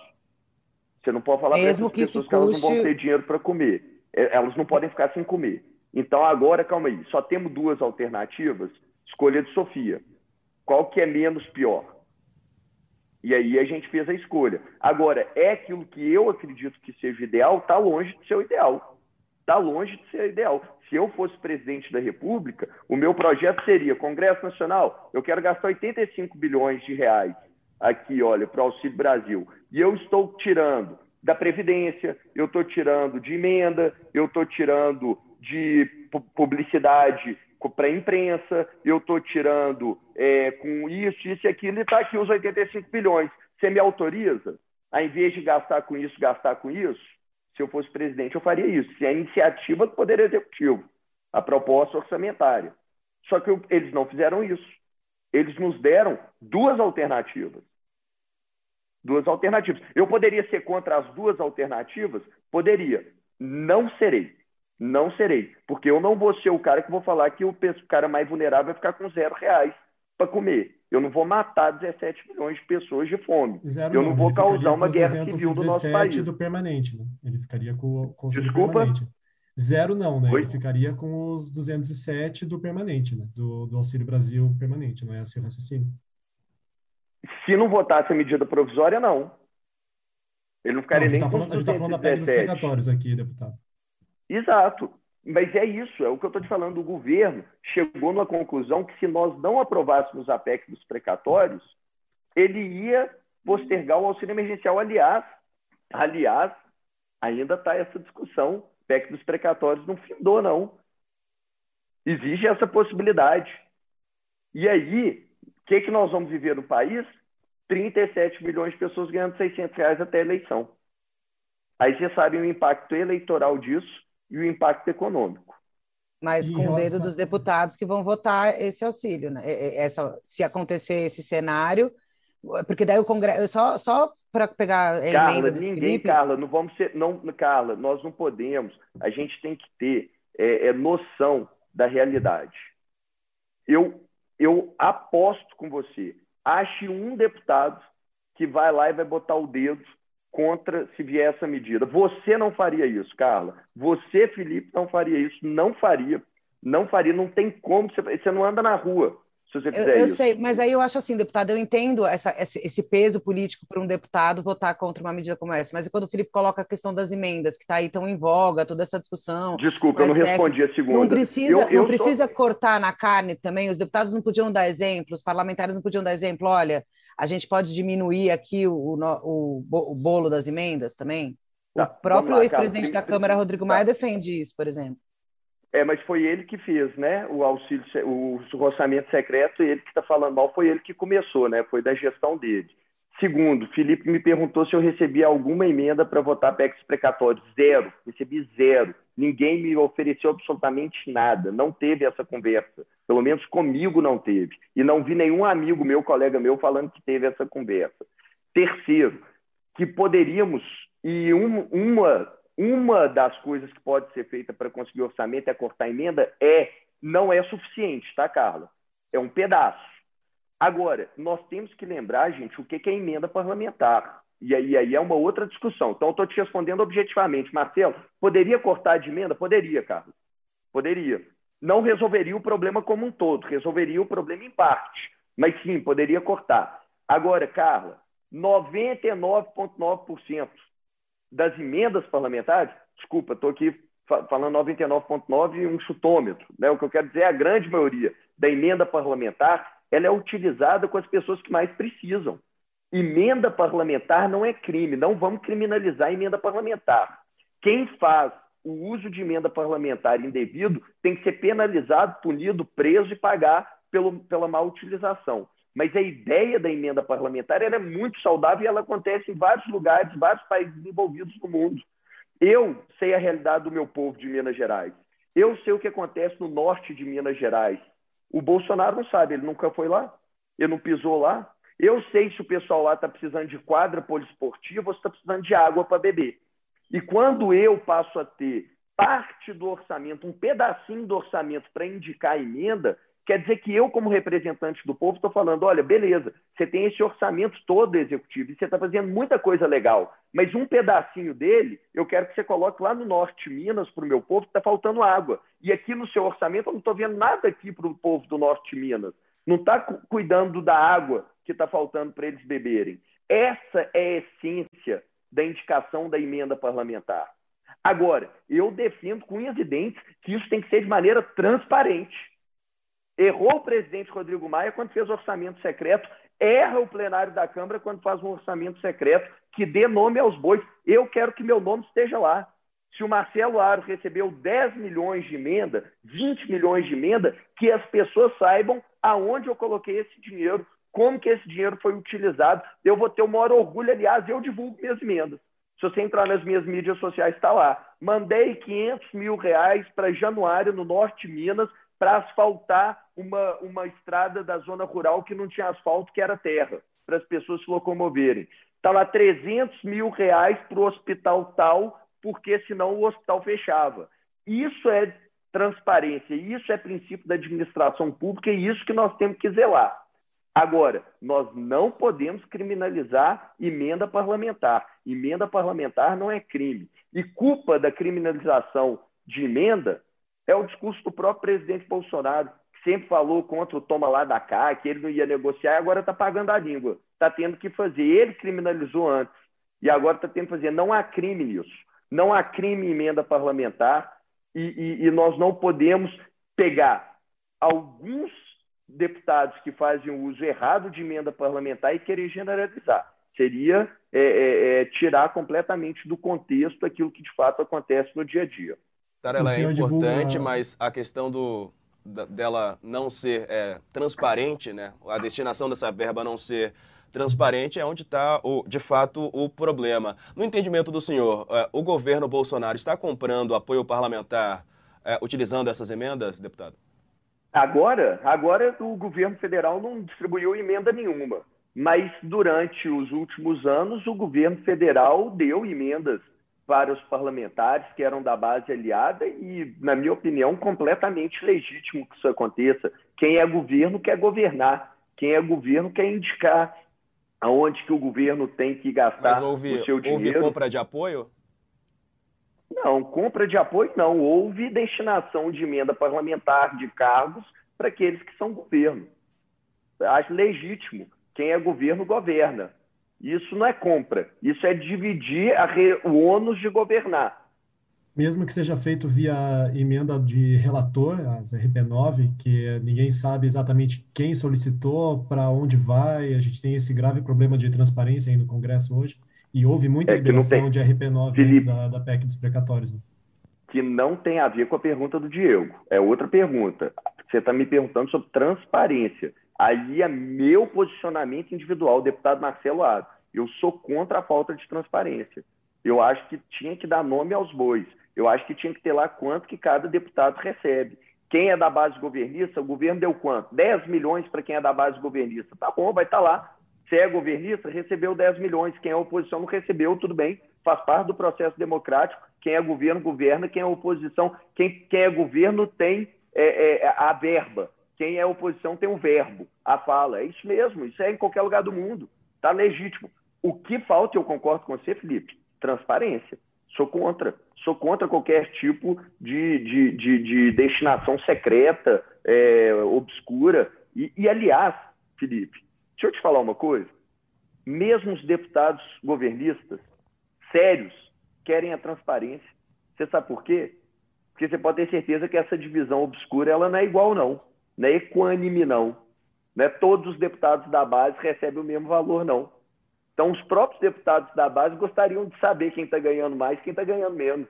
[SPEAKER 3] Você não pode falar para essas pessoas que, que elas não vão ter dinheiro para comer. É, elas não podem ficar sem comer. Então agora, calma aí, só temos duas alternativas, escolha de Sofia. Qual que é menos pior? E aí a gente fez a escolha. Agora, é aquilo que eu acredito que seja ideal, está longe de ser o ideal. Está longe de ser ideal. Se eu fosse presidente da República, o meu projeto seria Congresso Nacional, eu quero gastar 85 bilhões de reais aqui, olha, para o Auxílio Brasil. E eu estou tirando da Previdência, eu estou tirando de emenda, eu estou tirando de publicidade para a imprensa, eu estou tirando é, com isso, isso e aquilo, e está aqui os 85 bilhões. Você me autoriza? Ao invés de gastar com isso, gastar com isso, se eu fosse presidente, eu faria isso. Se é a iniciativa do Poder Executivo, a proposta orçamentária. Só que eu, eles não fizeram isso. Eles nos deram duas alternativas. Duas alternativas. Eu poderia ser contra as duas alternativas? Poderia. Não serei. Não serei. Porque eu não vou ser o cara que vou falar que o cara mais vulnerável vai ficar com zero reais para comer. Eu não vou matar 17 milhões de pessoas de fome. Zero eu não, não vou causar uma guerra civil no nosso país.
[SPEAKER 5] do permanente, né? Ele ficaria com, com o
[SPEAKER 3] Desculpa?
[SPEAKER 5] permanente. Zero não, né? Oi? Ele ficaria com os 207 do permanente, né? Do, do Auxílio Brasil permanente, não é assim o raciocínio?
[SPEAKER 3] Se não votasse a medida provisória, não. Ele não ficaria não, nem
[SPEAKER 5] tá falando, A gente está falando da PEC dos precatórios aqui, deputado.
[SPEAKER 3] Exato. Mas é isso, é o que eu estou te falando. O governo chegou numa conclusão que se nós não aprovássemos a PEC dos precatórios, ele ia postergar o auxílio emergencial. Aliás, aliás, ainda está essa discussão. PEC dos precatórios não findou, não. Existe essa possibilidade. E aí, o que, que nós vamos viver no país? 37 milhões de pessoas ganhando 600 reais até a eleição. Aí vocês sabem o impacto eleitoral disso e o impacto econômico.
[SPEAKER 4] Mas com o dedo dos deputados que vão votar esse auxílio, né? Essa, se acontecer esse cenário, porque daí o Congresso só só para pegar a
[SPEAKER 3] Carla, ninguém. Carla, não vamos ser, não, Carla, nós não podemos. A gente tem que ter é, é, noção da realidade. Eu eu aposto com você. Ache um deputado que vai lá e vai botar o dedo contra se vier essa medida. Você não faria isso, Carla. Você, Felipe, não faria isso. Não faria. Não faria. Não tem como. Você, você não anda na rua se você fizer
[SPEAKER 4] eu, eu
[SPEAKER 3] isso.
[SPEAKER 4] sei, mas aí eu acho assim, deputado, eu entendo essa, esse, esse, peso político para um deputado votar contra uma medida como essa, mas quando o Felipe coloca a questão das emendas, que está aí tão em voga, toda essa discussão...
[SPEAKER 3] Desculpa, eu não respondi a segunda.
[SPEAKER 4] Não precisa, eu, eu não precisa cortar na carne também, os deputados não podiam dar exemplo, os parlamentares não podiam dar exemplo, olha, a gente pode diminuir aqui o, o, o bolo das emendas também? Tá, o próprio ex-presidente da Câmara, Rodrigo Maia, tá. defende isso, por exemplo.
[SPEAKER 3] É, mas foi ele que fez, né? O auxílio, o orçamento secreto, ele que está falando mal, foi ele que começou, né? Foi da gestão dele. Segundo, Felipe me perguntou se eu recebi alguma emenda para votar PECs precatórios. Zero. Recebi zero. Ninguém me ofereceu absolutamente nada. Não teve essa conversa. Pelo menos comigo não teve. E não vi nenhum amigo meu, colega meu, falando que teve essa conversa. Terceiro, que poderíamos, e um, uma, uma das coisas que pode ser feita para conseguir orçamento é cortar emenda, é, não é suficiente, tá, Carla? É um pedaço. Agora, nós temos que lembrar, gente, o que é emenda parlamentar. E aí, aí é uma outra discussão. Então, estou te respondendo objetivamente. Marcelo, poderia cortar de emenda? Poderia, Carlos. Poderia. Não resolveria o problema como um todo, resolveria o problema em parte. Mas sim, poderia cortar. Agora, Carla, 99,9% das emendas parlamentares, desculpa, estou aqui falando 99,9% e um chutômetro. Né? O que eu quero dizer é a grande maioria da emenda parlamentar ela é utilizada com as pessoas que mais precisam. Emenda parlamentar não é crime, não vamos criminalizar a emenda parlamentar. Quem faz o uso de emenda parlamentar indevido tem que ser penalizado, punido, preso e pagar pelo, pela má utilização. Mas a ideia da emenda parlamentar é muito saudável e ela acontece em vários lugares, vários países desenvolvidos no mundo. Eu sei a realidade do meu povo de Minas Gerais. Eu sei o que acontece no norte de Minas Gerais. O Bolsonaro não sabe, ele nunca foi lá, ele não pisou lá. Eu sei se o pessoal lá está precisando de quadra poliesportiva ou se está precisando de água para beber. E quando eu passo a ter parte do orçamento, um pedacinho do orçamento para indicar a emenda, quer dizer que eu, como representante do povo, estou falando: olha, beleza, você tem esse orçamento todo executivo e você está fazendo muita coisa legal, mas um pedacinho dele eu quero que você coloque lá no norte Minas para o meu povo está faltando água. E aqui no seu orçamento eu não estou vendo nada aqui para o povo do norte Minas. Não está cuidando da água que está faltando para eles beberem. Essa é a essência da indicação da emenda parlamentar. Agora, eu defendo com unhas e dentes que isso tem que ser de maneira transparente. Errou o presidente Rodrigo Maia quando fez orçamento secreto, erra o plenário da Câmara quando faz um orçamento secreto que dê nome aos bois. Eu quero que meu nome esteja lá. Se o Marcelo Aro recebeu 10 milhões de emenda, 20 milhões de emenda, que as pessoas saibam aonde eu coloquei esse dinheiro como que esse dinheiro foi utilizado. Eu vou ter o maior orgulho, aliás, eu divulgo minhas emendas. Se você entrar nas minhas mídias sociais, está lá. Mandei 500 mil reais para Januário, no norte de Minas, para asfaltar uma, uma estrada da zona rural que não tinha asfalto, que era terra, para as pessoas se locomoverem. Está lá 300 mil reais para o hospital tal, porque senão o hospital fechava. Isso é transparência, isso é princípio da administração pública e isso que nós temos que zelar. Agora, nós não podemos criminalizar emenda parlamentar. Emenda parlamentar não é crime. E culpa da criminalização de emenda é o discurso do próprio presidente Bolsonaro, sempre falou contra o toma lá da cá, que ele não ia negociar e agora está pagando a língua. Está tendo que fazer. Ele criminalizou antes e agora está tendo que fazer. Não há crime nisso. Não há crime em emenda parlamentar e, e, e nós não podemos pegar alguns deputados que fazem o uso errado de emenda parlamentar e querer generalizar. Seria é, é, é, tirar completamente do contexto aquilo que de fato acontece no dia a dia.
[SPEAKER 2] Tarela, é importante, divulga... mas a questão do, dela não ser é, transparente, né? a destinação dessa verba não ser transparente é onde está, de fato, o problema. No entendimento do senhor, é, o governo Bolsonaro está comprando apoio parlamentar é, utilizando essas emendas, deputado?
[SPEAKER 3] Agora, agora o governo federal não distribuiu emenda nenhuma, mas durante os últimos anos o governo federal deu emendas para os parlamentares que eram da base aliada e, na minha opinião, completamente legítimo que isso aconteça. Quem é governo quer governar, quem é governo quer indicar aonde que o governo tem que gastar houve, o seu dinheiro.
[SPEAKER 2] Houve compra de apoio?
[SPEAKER 3] Não, compra de apoio não. Houve destinação de emenda parlamentar de cargos para aqueles que são governo. Acho legítimo. Quem é governo, governa. Isso não é compra. Isso é dividir re... o ônus de governar.
[SPEAKER 5] Mesmo que seja feito via emenda de relator, as RP9, que ninguém sabe exatamente quem solicitou, para onde vai, a gente tem esse grave problema de transparência aí no Congresso hoje. E houve muita é liberação de RP9 Felipe, da, da PEC dos precatórios. Né?
[SPEAKER 3] Que não tem a ver com a pergunta do Diego. É outra pergunta. Você está me perguntando sobre transparência. Aí é meu posicionamento individual, deputado Marcelo Ado. Eu sou contra a falta de transparência. Eu acho que tinha que dar nome aos bois. Eu acho que tinha que ter lá quanto que cada deputado recebe. Quem é da base governista, o governo deu quanto? 10 milhões para quem é da base governista. Tá bom, vai estar tá lá. Se é governista, recebeu 10 milhões. Quem é oposição não recebeu, tudo bem, faz parte do processo democrático. Quem é governo, governa. Quem é oposição, quem, quem é governo tem é, é, a verba. Quem é oposição tem o verbo, a fala. É isso mesmo, isso é em qualquer lugar do mundo. Está legítimo. O que falta, eu concordo com você, Felipe, transparência. Sou contra. Sou contra qualquer tipo de, de, de, de destinação secreta, é, obscura. E, e, aliás, Felipe, Deixa eu te falar uma coisa. Mesmo os deputados governistas sérios querem a transparência. Você sabe por quê? Porque você pode ter certeza que essa divisão obscura ela não é igual, não. Não é equânime, não. Não é todos os deputados da base recebem o mesmo valor, não. Então, os próprios deputados da base gostariam de saber quem está ganhando mais quem está ganhando menos.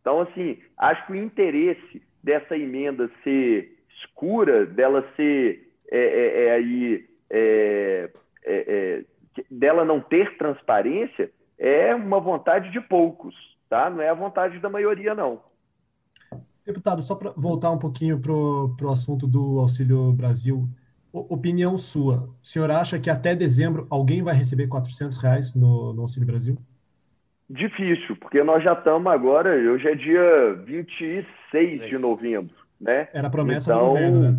[SPEAKER 3] Então, assim, acho que o interesse dessa emenda ser escura, dela ser é, é, é aí é, é, é dela não ter transparência é uma vontade de poucos, tá? Não é a vontade da maioria, não.
[SPEAKER 5] Deputado, só para voltar um pouquinho para o assunto do Auxílio Brasil, opinião sua, o senhor acha que até dezembro alguém vai receber 400 reais no, no Auxílio Brasil?
[SPEAKER 3] Difícil, porque nós já estamos agora, hoje é dia 26 Seis. de novembro, né?
[SPEAKER 5] Era a promessa então, do governo, né?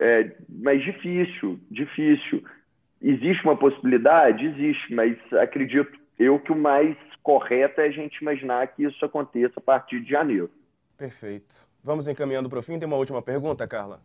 [SPEAKER 3] É, mas difícil, difícil. Existe uma possibilidade? Existe, mas acredito eu que o mais correto é a gente imaginar que isso aconteça a partir de janeiro.
[SPEAKER 2] Perfeito. Vamos encaminhando para o fim. Tem uma última pergunta, Carla?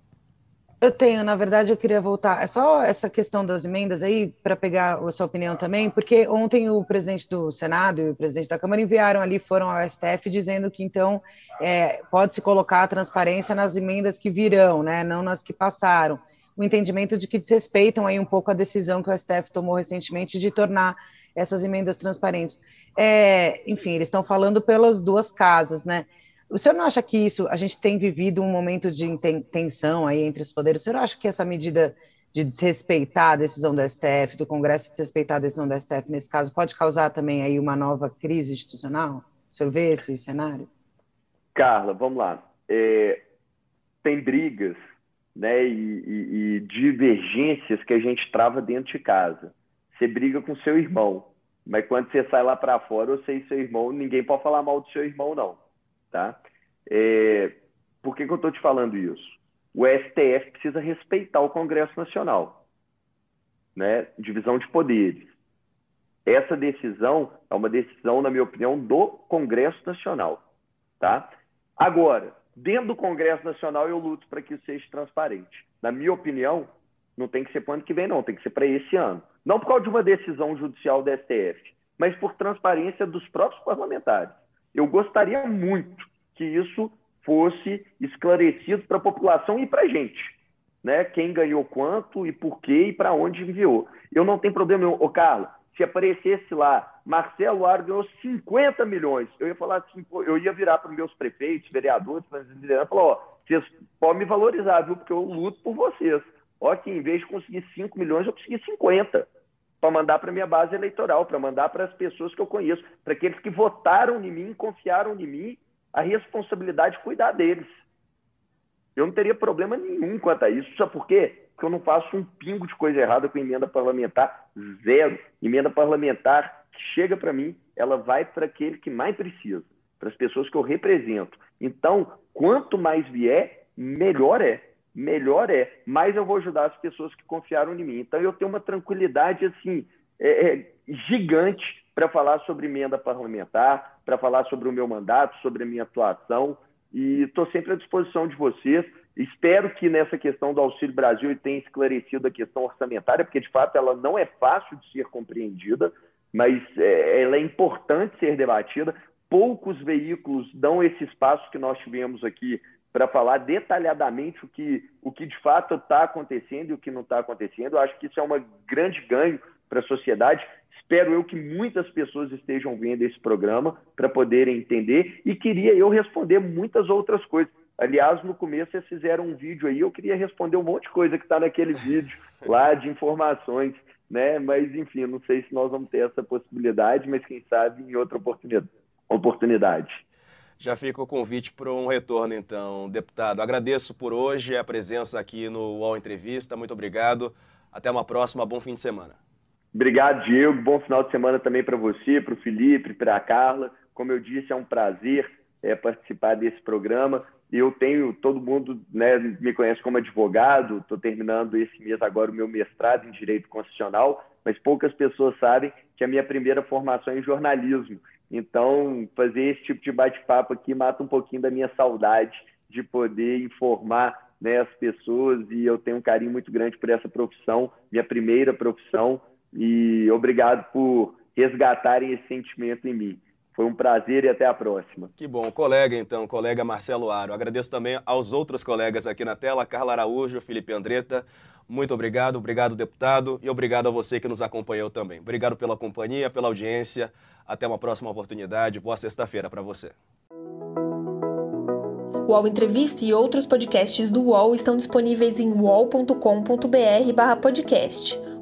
[SPEAKER 4] Eu tenho, na verdade, eu queria voltar. É só essa questão das emendas aí, para pegar a sua opinião também, porque ontem o presidente do Senado e o presidente da Câmara enviaram ali, foram ao STF, dizendo que então é, pode-se colocar a transparência nas emendas que virão, né, não nas que passaram. O entendimento de que desrespeitam aí um pouco a decisão que o STF tomou recentemente de tornar essas emendas transparentes. É, enfim, eles estão falando pelas duas casas, né? O senhor não acha que isso, a gente tem vivido um momento de tensão aí entre os poderes, o senhor acha que essa medida de desrespeitar a decisão do STF, do Congresso desrespeitar a decisão do STF, nesse caso, pode causar também aí uma nova crise institucional? O senhor vê esse cenário?
[SPEAKER 3] Carla, vamos lá. É, tem brigas né, e, e, e, divergências que a gente trava dentro de casa. Você briga com seu irmão, mas quando você sai lá para fora, você e seu irmão, ninguém pode falar mal do seu irmão, não. Tá? É, por que, que eu estou te falando isso? O STF precisa respeitar o Congresso Nacional, né? divisão de poderes. Essa decisão é uma decisão, na minha opinião, do Congresso Nacional. Tá? Agora, dentro do Congresso Nacional, eu luto para que isso seja transparente. Na minha opinião, não tem que ser para o ano que vem, não, tem que ser para esse ano. Não por causa de uma decisão judicial do STF, mas por transparência dos próprios parlamentares. Eu gostaria muito que isso fosse esclarecido para a população e para a gente. Né? Quem ganhou quanto e por quê e para onde enviou. Eu não tenho problema, ô Carlos, se aparecesse lá, Marcelo Aro ganhou 50 milhões, eu ia falar assim, eu ia virar para meus prefeitos, vereadores, e falar, ó, vocês podem me valorizar, viu? Porque eu luto por vocês. Ó, que em vez de conseguir 5 milhões, eu consegui 50 para mandar para minha base eleitoral, para mandar para as pessoas que eu conheço, para aqueles que votaram em mim, confiaram em mim, a responsabilidade de cuidar deles. Eu não teria problema nenhum quanto a isso. Sabe por quê? Porque eu não faço um pingo de coisa errada com emenda parlamentar, zero. Emenda parlamentar que chega para mim, ela vai para aquele que mais precisa, para as pessoas que eu represento. Então, quanto mais vier, melhor é. Melhor é. Mais eu vou ajudar as pessoas que confiaram em mim. Então, eu tenho uma tranquilidade assim é, é, gigante para falar sobre emenda parlamentar, para falar sobre o meu mandato, sobre a minha atuação e estou sempre à disposição de vocês. Espero que nessa questão do Auxílio Brasil tenha esclarecido a questão orçamentária, porque de fato ela não é fácil de ser compreendida, mas é, ela é importante ser debatida. Poucos veículos dão esse espaço que nós tivemos aqui para falar detalhadamente o que, o que de fato está acontecendo e o que não está acontecendo. Eu acho que isso é um grande ganho para a sociedade. Espero eu que muitas pessoas estejam vendo esse programa para poderem entender e queria eu responder muitas outras coisas. Aliás, no começo vocês fizeram um vídeo aí, eu queria responder um monte de coisa que está naquele vídeo lá de informações, né? Mas enfim, não sei se nós vamos ter essa possibilidade, mas quem sabe em outra oportunidade.
[SPEAKER 2] Já fica o convite para um retorno, então, deputado. Agradeço por hoje a presença aqui no UOL Entrevista. Muito obrigado. Até uma próxima. Bom fim de semana.
[SPEAKER 3] Obrigado, Diego. Bom final de semana também para você, para o Felipe, para a Carla. Como eu disse, é um prazer é, participar desse programa. Eu tenho, todo mundo né, me conhece como advogado, estou terminando esse mês agora o meu mestrado em Direito Constitucional, mas poucas pessoas sabem que a minha primeira formação é em jornalismo. Então, fazer esse tipo de bate-papo aqui mata um pouquinho da minha saudade de poder informar né, as pessoas e eu tenho um carinho muito grande por essa profissão, minha primeira profissão, e obrigado por resgatarem esse sentimento em mim. Foi um prazer e até a próxima.
[SPEAKER 2] Que bom. Colega, então, colega Marcelo Aro. Agradeço também aos outros colegas aqui na tela, Carla Araújo, Felipe Andretta. Muito obrigado, obrigado, deputado, e obrigado a você que nos acompanhou também. Obrigado pela companhia, pela audiência. Até uma próxima oportunidade. Boa sexta-feira para você.
[SPEAKER 1] O UOL Entrevista e outros podcasts do UOL estão disponíveis em uol.com.br/podcast.